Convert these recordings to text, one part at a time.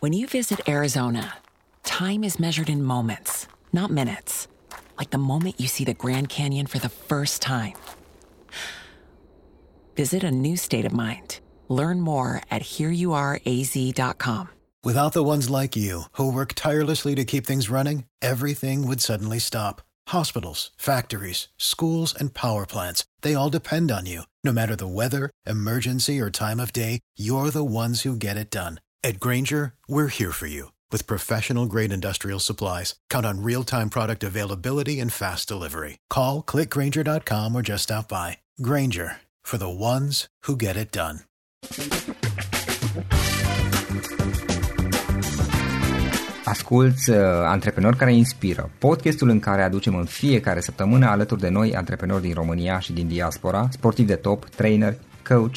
When you visit Arizona, time is measured in moments, not minutes. Like the moment you see the Grand Canyon for the first time. Visit a new state of mind. Learn more at hereyouareaz.com. Without the ones like you, who work tirelessly to keep things running, everything would suddenly stop. Hospitals, factories, schools, and power plants, they all depend on you. No matter the weather, emergency, or time of day, you're the ones who get it done. At Granger, we're here for you with professional grade industrial supplies. Count on real time product availability and fast delivery. Call clickgranger.com or just stop by. Granger for the ones who get it done. Asculți uh, Antreprenori care inspiră, podcastul în care aducem în fiecare săptămână alături de noi antreprenori din România și din diaspora, sportivi de top, trainer, coach,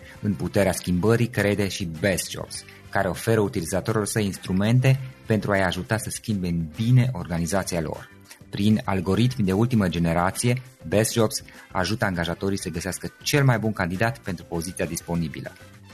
În puterea schimbării crede și Best Jobs, care oferă utilizatorilor săi instrumente pentru a-i ajuta să schimbe în bine organizația lor. Prin algoritmi de ultimă generație, Best Jobs ajută angajatorii să găsească cel mai bun candidat pentru poziția disponibilă.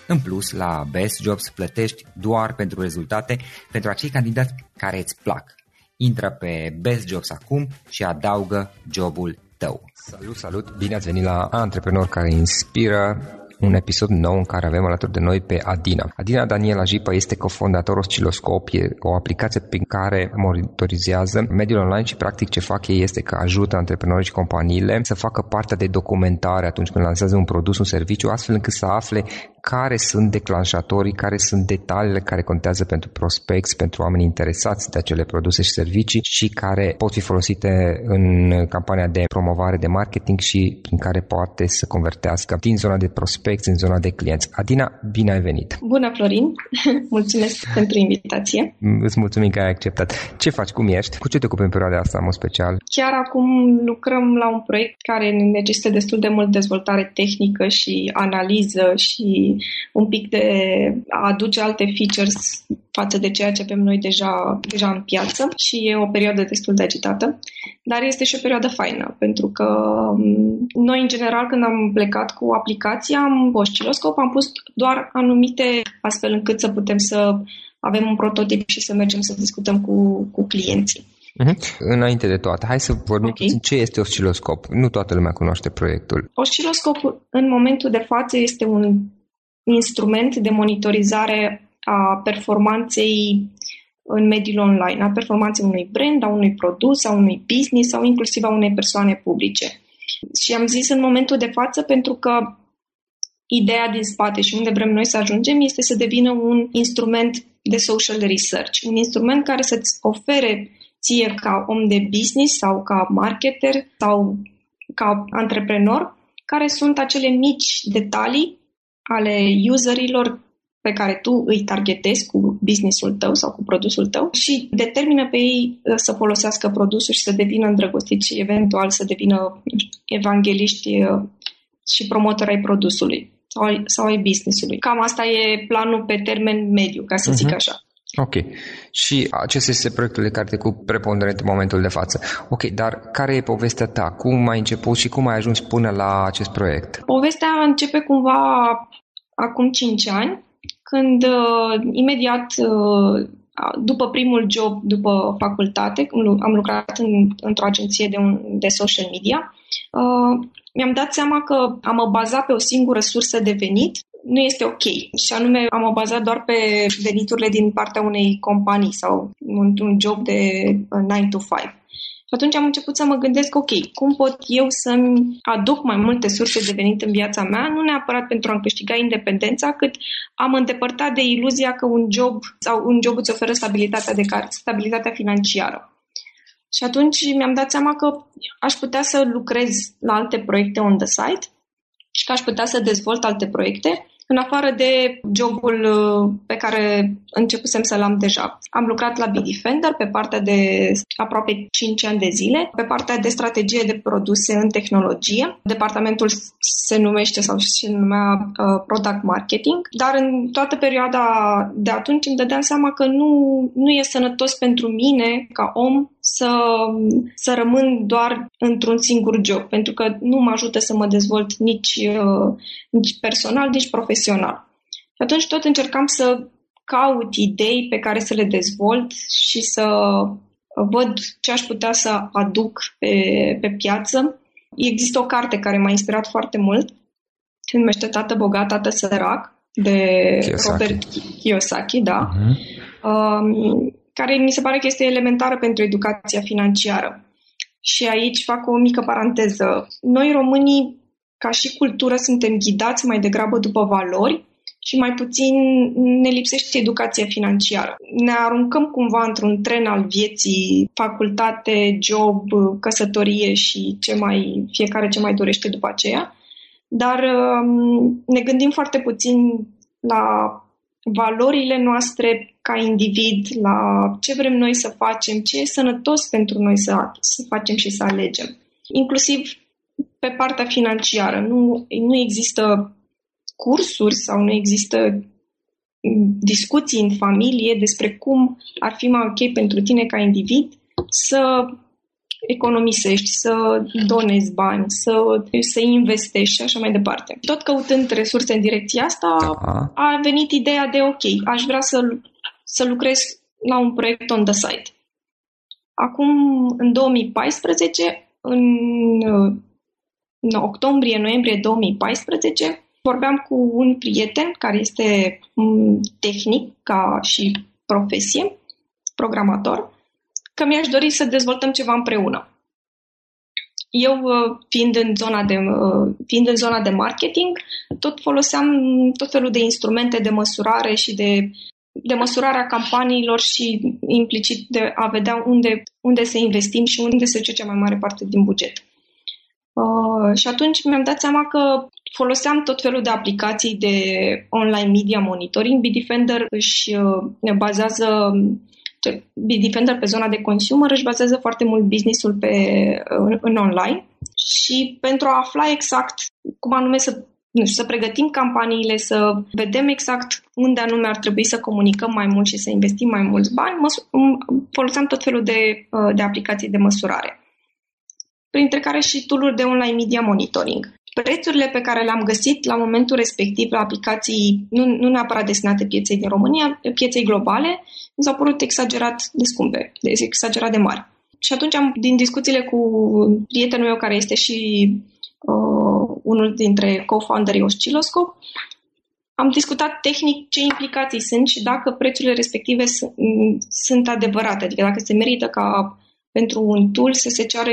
În plus, la Best Jobs plătești doar pentru rezultate pentru acei candidați care îți plac. Intră pe Best Jobs acum și adaugă jobul tău. Salut, salut! Bine ați venit la Antreprenor care inspiră un episod nou în care avem alături de noi pe Adina. Adina Daniela Jipa este cofondator Osciloscop, e o aplicație prin care monitorizează mediul online și practic ce fac ei este că ajută antreprenorii și companiile să facă partea de documentare atunci când lansează un produs, un serviciu, astfel încât să afle care sunt declanșatorii, care sunt detaliile care contează pentru prospecți, pentru oameni interesați de acele produse și servicii și care pot fi folosite în campania de promovare de marketing și prin care poate să convertească din zona de prospecți în zona de clienți. Adina, bine ai venit! Bună, Florin! Mulțumesc pentru invitație! Îți mulțumim că ai acceptat. Ce faci? Cum ești? Cu ce te ocupi în perioada asta, în special? Chiar acum lucrăm la un proiect care necesită destul de mult dezvoltare tehnică și analiză și un pic de a aduce alte features față de ceea ce avem noi deja, deja în piață și e o perioadă destul de agitată, dar este și o perioadă faină, pentru că mm, noi, în general, când am plecat cu aplicația, am osciloscop, am pus doar anumite astfel încât să putem să avem un prototip și să mergem să discutăm cu, cu clienții. Uh-huh. Înainte de toate, hai să vorbim okay. puțin ce este osciloscop. Nu toată lumea cunoaște proiectul. Osciloscopul în momentul de față este un instrument de monitorizare a performanței în mediul online, a performanței unui brand, a unui produs, a unui business sau inclusiv a unei persoane publice. Și am zis în momentul de față pentru că ideea din spate și unde vrem noi să ajungem este să devină un instrument de social research, un instrument care să-ți ofere ție ca om de business sau ca marketer sau ca antreprenor, care sunt acele mici detalii ale userilor pe care tu îi targetezi cu businessul tău sau cu produsul tău și determină pe ei uh, să folosească produsul și să devină îndrăgostiți și eventual să devină evangeliști uh, și promotori ai produsului sau ai, sau ai businessului. Cam asta e planul pe termen mediu, ca să uh-huh. zic mhm. așa. Ok. Și acesta este proiectul de carte cu preponderent în momentul de față. Ok, dar care e povestea ta? Cum ai început și cum ai ajuns până la acest proiect? Povestea începe cumva acum 5 ani, când uh, imediat uh, după primul job, după facultate, am lucrat în, într-o agenție de, un, de social media, uh, mi-am dat seama că am mă bazat pe o singură sursă de venit nu este ok. Și anume, am mă bazat doar pe veniturile din partea unei companii sau un, un job de 9 uh, to 5. Și atunci am început să mă gândesc, ok, cum pot eu să-mi aduc mai multe surse de venit în viața mea, nu neapărat pentru a-mi câștiga independența, cât am îndepărtat de iluzia că un job sau un job îți oferă stabilitatea, de care, stabilitatea financiară. Și atunci mi-am dat seama că aș putea să lucrez la alte proiecte on the site și că aș putea să dezvolt alte proiecte în afară de jobul uh, pe care începusem să-l am deja. Am lucrat la Bitdefender pe partea de aproape 5 ani de zile, pe partea de strategie de produse în tehnologie. Departamentul se numește sau se numea uh, Product Marketing, dar în toată perioada de atunci îmi dădeam seama că nu, nu e sănătos pentru mine ca om să, să rămân doar într-un singur job, pentru că nu mă ajută să mă dezvolt nici, uh, nici personal, nici profesional. Și atunci tot încercam să caut idei pe care să le dezvolt și să văd ce aș putea să aduc pe, pe piață. Există o carte care m-a inspirat foarte mult, se numește Tată bogat, tată sărac, de Kiyosaki. Robert Kiyosaki, da. Uh-huh. Um, care mi se pare că este elementară pentru educația financiară. Și aici fac o mică paranteză. Noi românii, ca și cultură, suntem ghidați mai degrabă după valori și mai puțin ne lipsește educația financiară. Ne aruncăm cumva într-un tren al vieții, facultate, job, căsătorie și ce mai, fiecare ce mai dorește după aceea, dar um, ne gândim foarte puțin la valorile noastre ca individ, la ce vrem noi să facem, ce e sănătos pentru noi să, să facem și să alegem. Inclusiv pe partea financiară. Nu, nu există cursuri sau nu există discuții în familie despre cum ar fi mai ok pentru tine ca individ să economisești, să donezi bani, să, să investești și așa mai departe. Tot căutând resurse în direcția asta, da. a venit ideea de ok, aș vrea să, să lucrez la un proiect on the site. Acum, în 2014, în, în octombrie-noiembrie 2014, vorbeam cu un prieten care este tehnic ca și profesie, programator, că mi-aș dori să dezvoltăm ceva împreună. Eu, uh, fiind în zona de, uh, fiind în zona de marketing, tot foloseam tot felul de instrumente de măsurare și de, de măsurarea campaniilor și implicit de a vedea unde, unde să investim și unde se duce cea mai mare parte din buget. Uh, și atunci mi-am dat seama că foloseam tot felul de aplicații de online media monitoring. Bitdefender își uh, bazează Bitdefender pe zona de consumer își bazează foarte mult businessul pe, în, în online și pentru a afla exact cum anume să nu știu, să pregătim campaniile, să vedem exact unde anume ar trebui să comunicăm mai mult și să investim mai mulți bani, măs- foloseam tot felul de, uh, de aplicații de măsurare, printre care și tool de online media monitoring. Prețurile pe care le-am găsit la momentul respectiv la aplicații, nu, nu neapărat destinate pieței din România, pieței globale, mi s-au părut exagerat de scumpe, de exagerat de mari. Și atunci, am, din discuțiile cu prietenul meu, care este și uh, unul dintre co-founderii Oscilloscope, am discutat tehnic ce implicații sunt și dacă prețurile respective sunt, sunt adevărate, adică dacă se merită ca pentru un tool să se ceară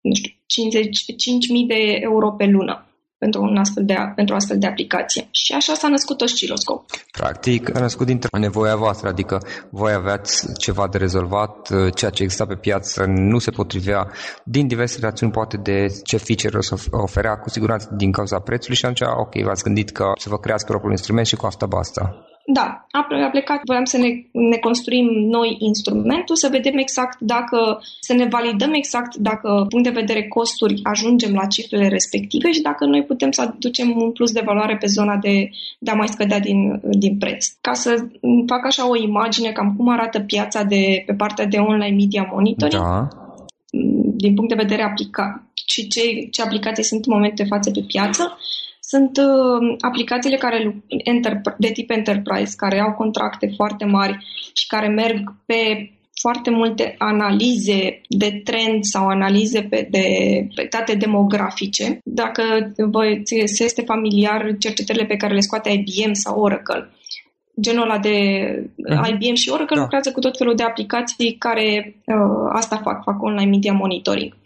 nu știu, 50, 5.000 de euro pe lună pentru, un astfel de, pentru o astfel de aplicație. Și așa s-a născut Osciloscope. Practic, a născut dintre nevoia voastră, adică voi aveați ceva de rezolvat, ceea ce exista pe piață nu se potrivea din diverse rațiuni, poate de ce feature o să oferea, cu siguranță din cauza prețului și atunci, ok, v-ați gândit că să vă creați propriul instrument și cu asta basta. Da, a plecat, voiam să ne, ne construim noi instrumentul, să vedem exact dacă, să ne validăm exact dacă, punct de vedere costuri, ajungem la cifrele respective și dacă noi putem să aducem un plus de valoare pe zona de, de a mai scădea din, din preț. Ca să fac așa o imagine cam cum arată piața de, pe partea de online media monitoring, da. din punct de vedere aplicat și ce, ce aplicații sunt în momentul de față pe piață, sunt uh, aplicațiile care, de tip enterprise care au contracte foarte mari și care merg pe foarte multe analize de trend sau analize pe, de, pe date demografice. Dacă vă se este familiar cercetările pe care le scoate IBM sau Oracle, genul ăla de uh-huh. Mhm. IBM și Oracle da. lucrează cu tot felul de aplicații care uh, asta fac, fac online media monitoring.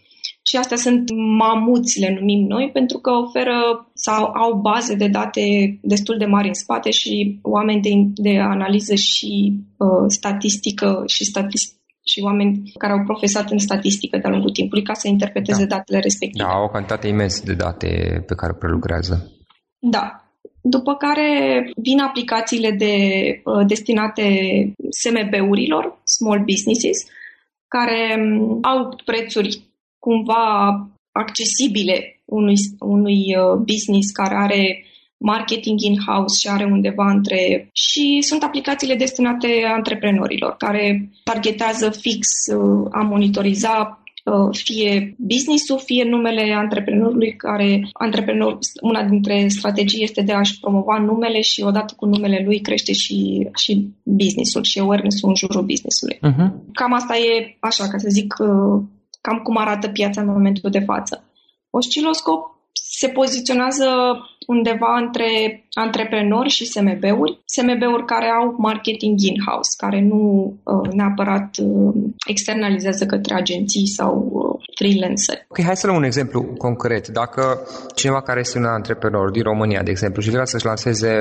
Și astea sunt mamuți, le numim noi, pentru că oferă sau au baze de date destul de mari în spate și oameni de, de analiză și uh, statistică și statistic și oameni care au profesat în statistică de-a lungul timpului ca să interpreteze da. datele respective. Da, au o cantitate imensă de date pe care prelucrează. Da. După care vin aplicațiile de, uh, destinate SMB-urilor, small businesses, care um, au prețuri cumva accesibile unui, unui uh, business care are marketing in-house și are undeva între... Și sunt aplicațiile destinate antreprenorilor care targetează fix uh, a monitoriza uh, fie business-ul, fie numele antreprenorului care antreprenor, una dintre strategii este de a-și promova numele și odată cu numele lui crește și, și business-ul și awareness-ul în jurul business-ului. Uh-huh. Cam asta e, așa, ca să zic, cam cum arată piața în momentul de față. Osciloscop se poziționează undeva între antreprenori și SMB-uri, SMB-uri care au marketing in-house, care nu uh, neapărat uh, externalizează către agenții sau uh, freelanceri. Ok, hai să luăm un exemplu concret. Dacă cineva care este un antreprenor din România, de exemplu, și vrea să-și lanseze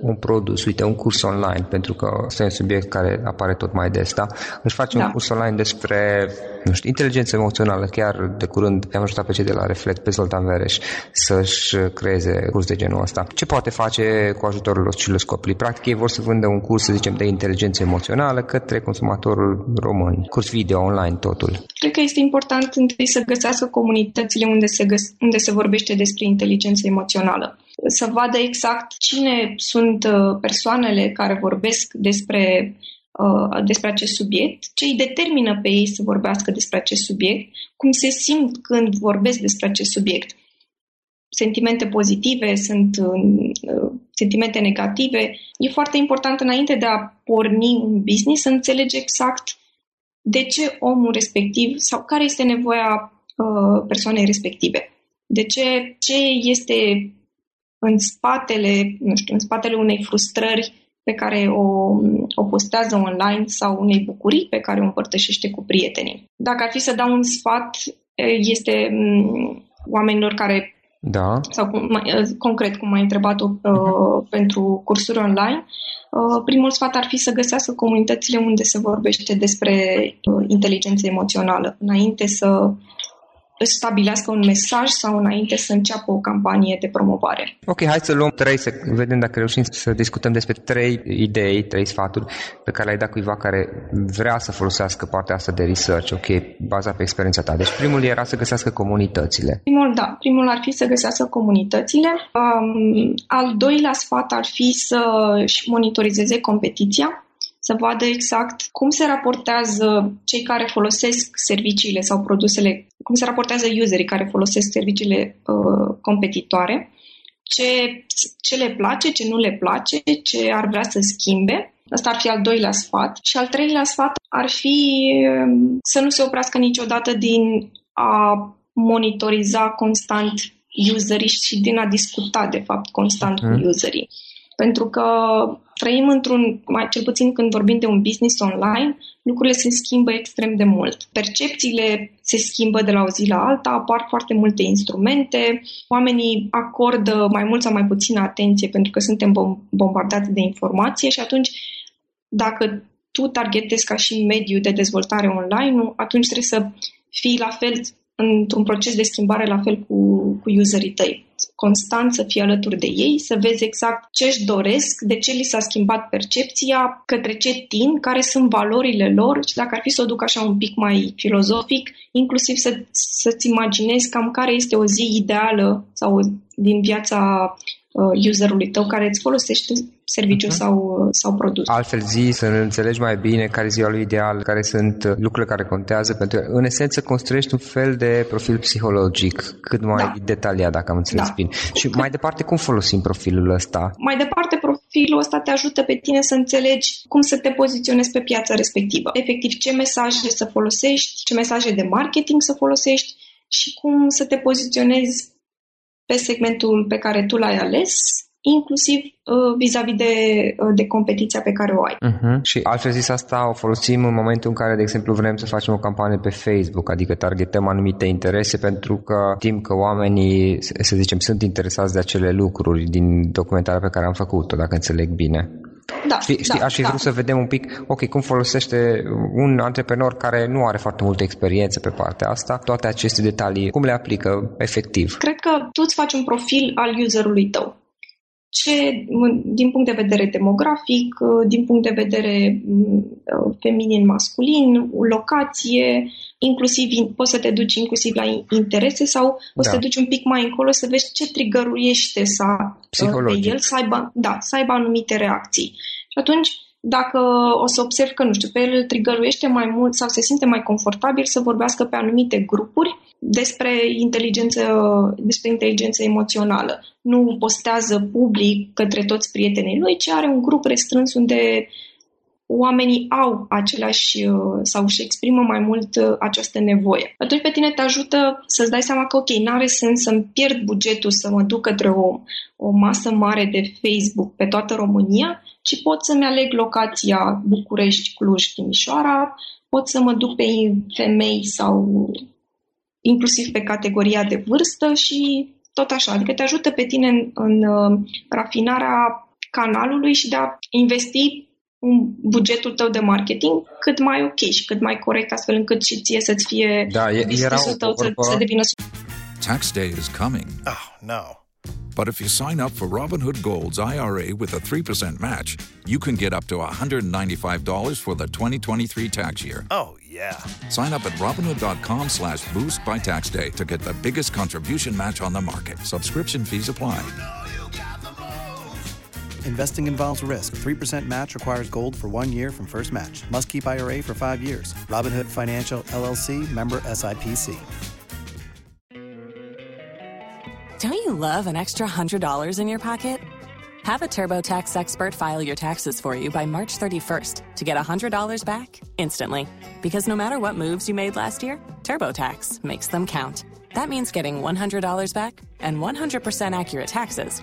un produs, uite, un curs online, pentru că este un subiect care apare tot mai des, da? Își face da. un curs online despre, nu știu, inteligență emoțională. Chiar de curând am ajutat pe cei de la Reflect, pe Zoltan Vereș, să-și creeze curs de genul ăsta. Ce poate face cu ajutorul osciloscopului? Practic ei vor să vândă un curs, să zicem, de inteligență emoțională către consumatorul român. Curs video online, totul. Cred că este important întâi să găsească comunitățile unde se, găs- unde se vorbește despre inteligență emoțională. Să vadă exact cine sunt uh, persoanele care vorbesc despre uh, despre acest subiect, ce îi determină pe ei să vorbească despre acest subiect, cum se simt când vorbesc despre acest subiect sentimente pozitive, sunt uh, sentimente negative. E foarte important înainte de a porni un business să înțelegi exact de ce omul respectiv sau care este nevoia uh, persoanei respective. De ce, ce este în spatele, nu știu, în spatele unei frustrări pe care o, o postează online sau unei bucurii pe care o împărtășește cu prietenii. Dacă ar fi să dau un sfat, este mm, oamenilor care da. sau cum, mai, concret cum ai întrebat-o uh, pentru cursuri online, uh, primul sfat ar fi să găsească comunitățile unde se vorbește despre uh, inteligență emoțională, înainte să își stabilească un mesaj sau înainte să înceapă o campanie de promovare. Ok, hai să luăm trei, să vedem dacă reușim să discutăm despre trei idei, trei sfaturi pe care le-ai dat cuiva care vrea să folosească partea asta de research, ok, bazat pe experiența ta. Deci primul era să găsească comunitățile. Primul, da, primul ar fi să găsească comunitățile. Um, al doilea sfat ar fi să monitorizeze competiția să vadă exact cum se raportează cei care folosesc serviciile sau produsele, cum se raportează userii care folosesc serviciile uh, competitoare, ce, ce le place, ce nu le place, ce ar vrea să schimbe. Asta ar fi al doilea sfat. Și al treilea sfat ar fi um, să nu se oprească niciodată din a monitoriza constant userii și din a discuta, de fapt, constant mm. cu mhm. userii Pentru că trăim într-un, mai cel puțin când vorbim de un business online, lucrurile se schimbă extrem de mult. Percepțiile se schimbă de la o zi la alta, apar foarte multe instrumente, oamenii acordă mai mult sau mai puțină atenție pentru că suntem bombardați de informație și atunci dacă tu targetezi ca și mediu de dezvoltare online, atunci trebuie să fii la fel într-un proces de schimbare la fel cu, cu userii tăi. Constant să fii alături de ei, să vezi exact ce își doresc, de ce li s-a schimbat percepția, către ce tind, care sunt valorile lor și dacă ar fi să o duc așa un pic mai filozofic, inclusiv să, să-ți imaginezi cam care este o zi ideală sau din viața uh, userului tău care îți folosește serviciu uh-huh. sau, sau produs. Altfel zi, să înțelegi mai bine care e ziua lui ideal, care sunt lucrurile care contează, pentru că în esență construiești un fel de profil psihologic cât mai da. detaliat, dacă am înțeles da. bine. Și mai departe, cum folosim profilul ăsta? Mai departe, profilul ăsta te ajută pe tine să înțelegi cum să te poziționezi pe piața respectivă. Efectiv, ce mesaje să folosești, ce mesaje de marketing să folosești și cum să te poziționezi pe segmentul pe care tu l-ai ales inclusiv uh, vis-a-vis de, uh, de competiția pe care o ai. Uh-huh. Și altfel zis asta o folosim în momentul în care, de exemplu, vrem să facem o campanie pe Facebook, adică targetăm anumite interese pentru că știm că oamenii, să zicem, sunt interesați de acele lucruri din documentarea pe care am făcut-o, dacă înțeleg bine. Da, știi, știi, da, aș fi da. vrut să vedem un pic, ok, cum folosește un antreprenor care nu are foarte multă experiență pe partea asta, toate aceste detalii, cum le aplică efectiv? Cred că tu îți faci un profil al userului tău ce, din punct de vedere demografic, din punct de vedere feminin-masculin, locație, inclusiv poți să te duci inclusiv la interese sau poți da. să te duci un pic mai încolo să vezi ce trigăruiește să, pe el să aibă, da, să aibă anumite reacții. Și atunci dacă o să observ că, nu știu, pe el îl trigăruiește mai mult sau se simte mai confortabil să vorbească pe anumite grupuri despre inteligență, despre inteligență emoțională. Nu postează public către toți prietenii lui, ci are un grup restrâns unde oamenii au același sau își exprimă mai mult această nevoie. Atunci pe tine te ajută să-ți dai seama că, ok, n-are sens să-mi pierd bugetul să mă duc către o, o masă mare de Facebook pe toată România, ci pot să-mi aleg locația București, Cluj, Timișoara, pot să mă duc pe femei sau inclusiv pe categoria de vârstă și tot așa. Adică te ajută pe tine în, în uh, rafinarea canalului și de a investi un bugetul tău de marketing cât mai ok și cât mai corect, astfel încât și ție să-ți fie da, era tău să, să devină... Tax day is coming. Oh, no. But if you sign up for Robinhood Gold's IRA with a 3% match, you can get up to $195 for the 2023 tax year. Oh, yeah. Sign up at Robinhood.com slash boost by tax day to get the biggest contribution match on the market. Subscription fees apply. Investing involves risk. 3% match requires gold for one year from first match. Must keep IRA for five years. Robinhood Financial LLC member SIPC. Don't you love an extra $100 in your pocket? Have a TurboTax expert file your taxes for you by March 31st to get $100 back instantly. Because no matter what moves you made last year, TurboTax makes them count. That means getting $100 back and 100% accurate taxes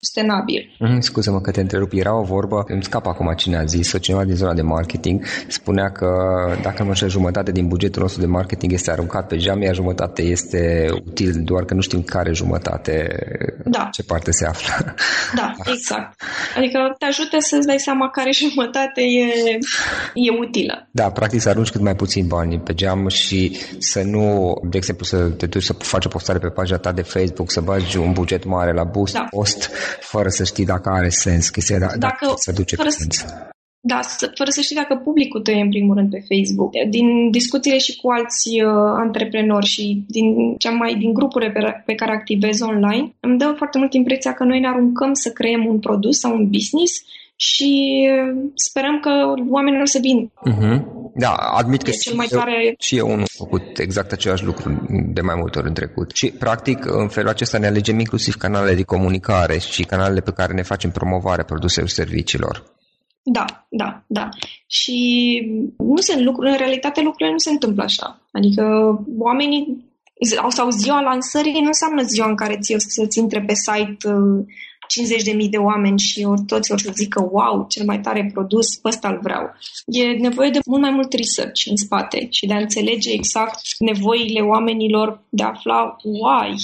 Sustenabil. Mm, scuză-mă că te întrerup, era o vorbă, îmi scap acum cine a zis-o, cineva din zona de marketing, spunea că dacă nu știu, jumătate din bugetul nostru de marketing este aruncat pe geam, iar jumătate este util, doar că nu știm care jumătate, da. ce parte se află. Da, exact. Adică te ajută să-ți dai seama care jumătate e, e utilă. Da, practic să arunci cât mai puțin bani pe geam și să nu, de exemplu, să te duci să faci o postare pe pagina ta de Facebook, să bagi un buget mare la boost Da. post, fără să știi dacă are sens chestia, da, Dacă- să duce fără pe să- sens. Da, să- fără să știi dacă publicul tău e în primul rând pe Facebook. Din discuțiile și cu alți uh, antreprenori și din cea mai din grupurile pe, pe care activez online, îmi dă foarte mult impresia că noi ne aruncăm să creăm un produs sau un business și uh, sperăm că oamenii o să vină. Mhm. Da, admit că E și cel mai eu, tare- și eu unul am făcut exact același lucru de mai multe ori în trecut. Și, practic, în felul acesta ne alegem inclusiv canalele de comunicare și canalele pe care ne facem promovare produselor și serviciilor. Da, da, da. Și nu sunt lucruri, în realitate lucrurile nu se întâmplă așa. Adică oamenii sau ziua lansării nu înseamnă ziua în care ți să-ți intre pe site 50.000 uh, de oameni și ori toți or să zică wow, cel mai tare produs, pe ăsta îl vreau. E nevoie de mult mai mult research în spate și de a înțelege exact nevoile oamenilor, de a afla why,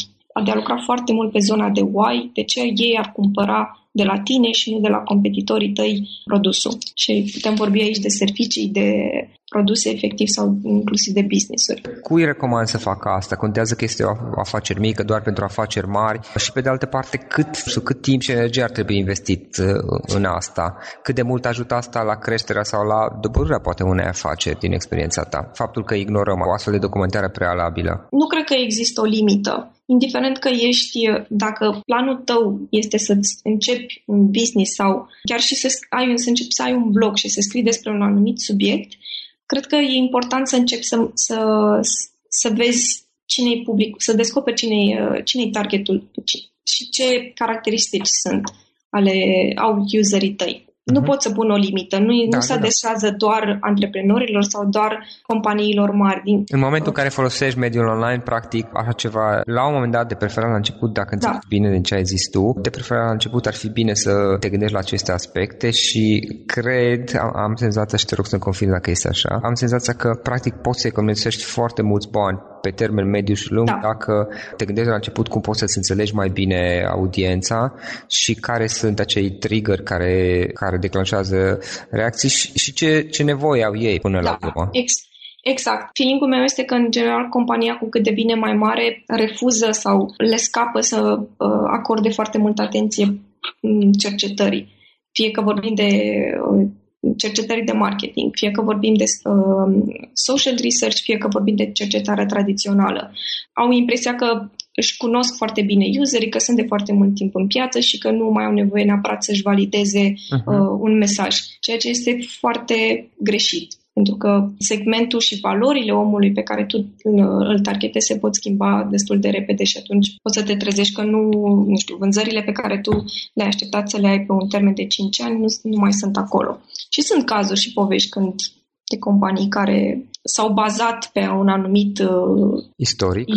de a lucra foarte mult pe zona de why, de ce ei ar cumpăra de la tine și nu de la competitorii tăi produsul. Și putem vorbi aici de servicii, de produse efectiv sau inclusiv de business-uri. Cui recomand să facă asta? Contează că este o afacere mică doar pentru afaceri mari și pe de altă parte cât, cât timp și energie ar trebui investit uh, în asta? Cât de mult ajută asta la creșterea sau la dobărârea poate unei afaceri din experiența ta? Faptul că ignorăm o astfel de documentare prealabilă. Nu cred că există o limită indiferent că ești, dacă planul tău este să începi un business sau chiar și să, ai, să începi să ai un blog și să scrii despre un anumit subiect, cred că e important să începi să, să, să vezi cine e public, să descoperi cine e, cine e targetul și ce caracteristici sunt ale au userii tăi. Nu uh-huh. pot să pun o limită. Nu, da, nu se da, adresează da. doar antreprenorilor sau doar companiilor mari. Din... În momentul în care folosești mediul online, practic, așa ceva, la un moment dat, de preferat la început, dacă da. înțelegi bine din ce ai zis tu, de preferat la început ar fi bine să te gândești la aceste aspecte și cred, am, am senzația și te rog să-mi confirm dacă este așa, am senzația că, practic, poți să economisești foarte mulți bani pe termen mediu și lung, da. dacă te gândești la început cum poți să-ți înțelegi mai bine audiența și care sunt acei trigger care, care declanșează reacții și, și ce, ce nevoie au ei până da. la urmă. Ex- Exact. Feeling-ul meu este că, în general, compania cu cât devine mai mare refuză sau le scapă să uh, acorde foarte multă atenție cercetării. Fie că vorbim de uh, cercetării de marketing, fie că vorbim de uh, social research, fie că vorbim de cercetare tradițională. Au impresia că își cunosc foarte bine userii, că sunt de foarte mult timp în piață și că nu mai au nevoie neapărat să-și valideze uh-huh. uh, un mesaj, ceea ce este foarte greșit. Pentru că segmentul și valorile omului pe care tu îl targetezi se pot schimba destul de repede și atunci poți să te trezești că nu, nu știu, vânzările pe care tu le-ai așteptat să le ai pe un termen de 5 ani nu, nu mai sunt acolo. Și sunt cazuri și povești când de companii care s-au bazat pe un anumit uh, istoric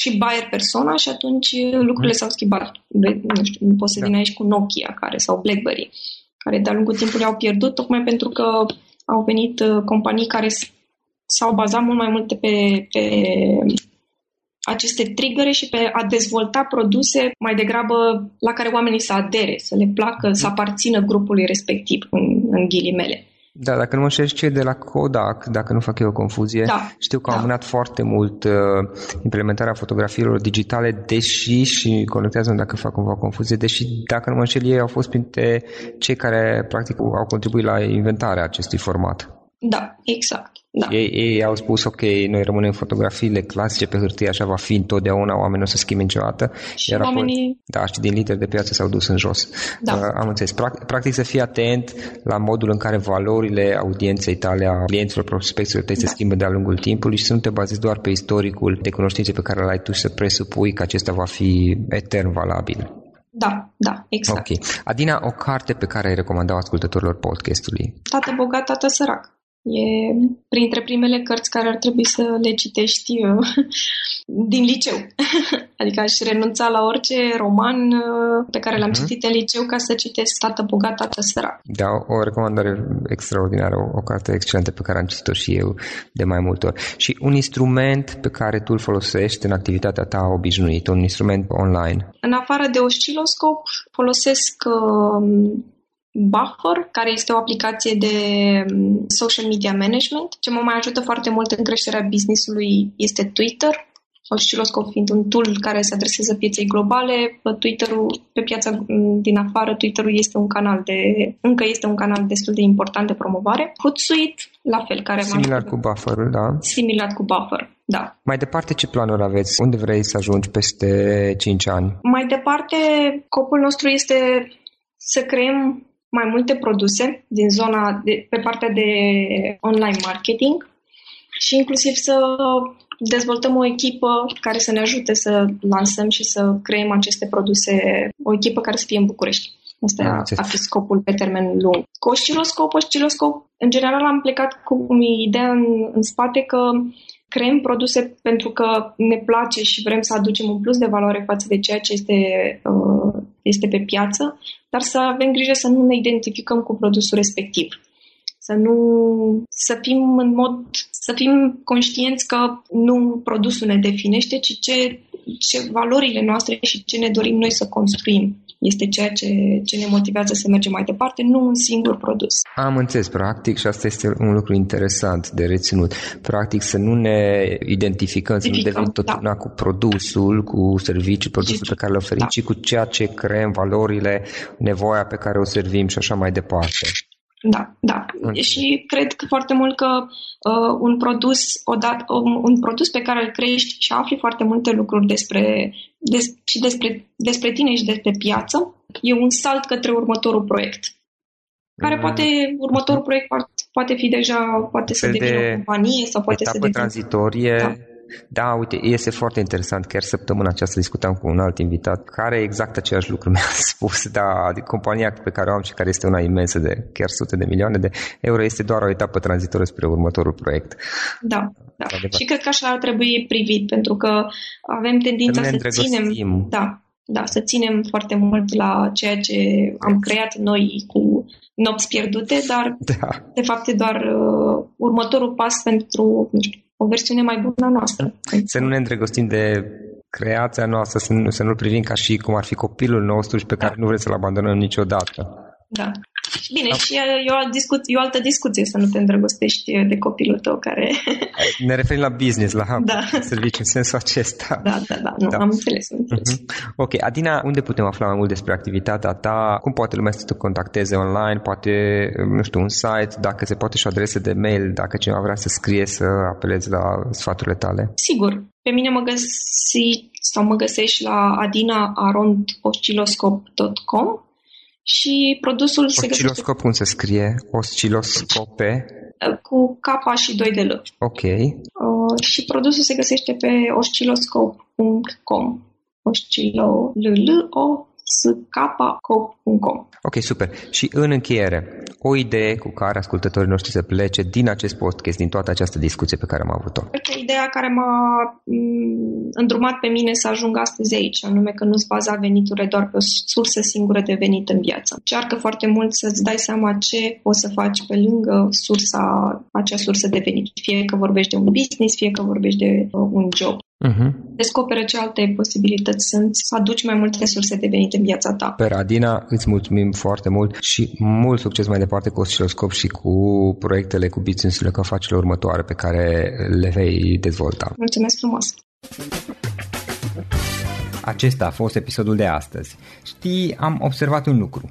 și buyer persona și atunci lucrurile mm. s-au schimbat. Nu știu, nu poți să da. vin aici cu Nokia care sau BlackBerry, care de-a lungul timpului au pierdut tocmai pentru că au venit uh, companii care s-au bazat mult mai mult pe, pe aceste triggere și pe a dezvolta produse mai degrabă la care oamenii să adere, să le placă, să aparțină grupului respectiv, în, în ghilimele. Da, dacă nu mă știu ce de la Kodak, dacă nu fac eu o confuzie, da, știu că da. au mânat foarte mult uh, implementarea fotografiilor digitale, deși, și conectează dacă fac cumva o confuzie, deși, dacă nu mă înșel, ei au fost printre cei care, practic, au contribuit la inventarea acestui format. Da, exact. Da. Ei, ei au spus, ok, noi rămânem fotografiile clasice pe hârtie, așa va fi întotdeauna, oamenii o să schimbe niciodată. Și iar oamenii... apoi, da, și din lideri de piață s-au dus în jos. Da. Uh, am înțeles. Practic să fii atent la modul în care valorile audienței tale, a clienților, prospecților tăi da. se schimbă de-a lungul timpului și să nu te bazezi doar pe istoricul de cunoștințe pe care l-ai tu și să presupui că acesta va fi etern valabil. Da, da, exact. Ok. Adina, o carte pe care ai recomandat ascultătorilor podcastului? Tată bogat, tată sărac. E printre primele cărți care ar trebui să le citești uh, din liceu. adică aș renunța la orice roman uh, pe care l-am uh-huh. citit în liceu ca să citesc Tată bogat, Tată sărac. Da, o recomandare extraordinară, o, o carte excelentă pe care am citit-o și eu de mai multe ori. Și un instrument pe care tu îl folosești în activitatea ta obișnuită, un instrument online. În afară de osciloscop, folosesc uh, Buffer, care este o aplicație de mm, social media management. Ce mă mai ajută foarte mult în creșterea businessului este Twitter, Oscilloscope fiind un tool care se adresează pieței globale, Twitterul, pe piața mm, din afară, Twitterul este un canal de, încă este un canal destul de important de promovare. Hootsuite, la fel, care Similar cu buffer da? Similar cu Buffer, da. Mai departe, ce planuri aveți? Unde vrei să ajungi peste 5 ani? Mai departe, scopul nostru este să creăm mai multe produse din zona de, pe partea de online marketing și inclusiv să dezvoltăm o echipă care să ne ajute să lansăm și să creăm aceste produse, o echipă care să fie în București. Asta ar fi scopul pe termen lung. Cu osciloscop, osciloscop, în general am plecat cu ideea în, în spate că creăm produse pentru că ne place și vrem să aducem un plus de valoare față de ceea ce este, uh, este pe piață, dar să avem grijă să nu ne identificăm cu produsul respectiv. Să nu să fim în mod să fim conștienți că nu produsul ne definește, ci ce, ce valorile noastre și ce ne dorim noi să construim este ceea ce, ce ne motivează să mergem mai departe, nu un singur produs. Am înțeles, practic, și asta este un lucru interesant de reținut. Practic să nu ne identificăm, să nu devenim tot da. cu produsul, cu serviciul, produsul pe care le oferim, da. ci cu ceea ce creăm, valorile, nevoia pe care o servim și așa mai departe. Da, da. Okay. Și cred că foarte mult că uh, un produs odată, un, un produs pe care îl crești și afli foarte multe lucruri despre, des, și despre, despre tine și despre piață, e un salt către următorul proiect. Care mm. poate, următorul proiect poate, poate fi deja, poate să devină de o companie sau poate să devină... tranzitorie da. Da, uite, este foarte interesant. Chiar săptămâna aceasta discutam cu un alt invitat care exact același lucru mi-a spus. Da, compania pe care o am și care este una imensă de chiar sute de milioane de euro este doar o etapă tranzitoră spre următorul proiect. Da, da. Și cred că așa ar trebui privit, pentru că avem tendința să, să ținem... Da, da, să ținem foarte mult la ceea ce am creat noi cu nopți pierdute, dar da. de fapt e doar uh, următorul pas pentru, nu știu, o versiune mai bună a noastră. Să nu ne îndrăgostim de creația noastră, să nu, să nu privim ca și cum ar fi copilul nostru și pe care da. nu vrem să-l abandonăm niciodată. Da. Bine, da. și e o, altă discuție, e o altă discuție să nu te îndrăgostești de copilul tău care... Ne referim la business, la da. serviciu în sensul acesta. Da, da, da, nu, da. am înțeles. Am înțeles. Uh-huh. Ok, Adina, unde putem afla mai mult despre activitatea ta? Cum poate lumea să te contacteze online? Poate, nu știu, un site, dacă se poate și o adresă de mail, dacă cineva vrea să scrie, să apelezi la sfaturile tale? Sigur. Pe mine mă găsi sau mă găsești la adinaarondosciloscop.com și produsul se găsește... Osciloscop cum se scrie? Osciloscope? Cu K și 2 de L. Ok. Uh, și produsul se găsește pe osciloscop.com Oscilo, L, L, O, scapacop.com. Ok, super. Și în încheiere, o idee cu care ascultătorii noștri să plece din acest podcast, din toată această discuție pe care am avut-o. Ideea care m-a mm, îndrumat pe mine să ajung astăzi aici, anume că nu-ți baza veniturile doar pe o sursă singură de venit în viață. Cearcă foarte mult să-ți dai seama ce poți să faci pe lângă sursa, acea sursă de venit. Fie că vorbești de un business, fie că vorbești de uh, un job. Uh-huh. Descoperă ce alte posibilități sunt să aduci mai multe resurse de venit în viața ta. Per Adina, îți mulțumim foarte mult și mult succes mai departe cu Osciloscop și cu proiectele, cu business-urile, cu afacerile următoare pe care le vei dezvolta. Mulțumesc frumos! Acesta a fost episodul de astăzi. Știi, am observat un lucru.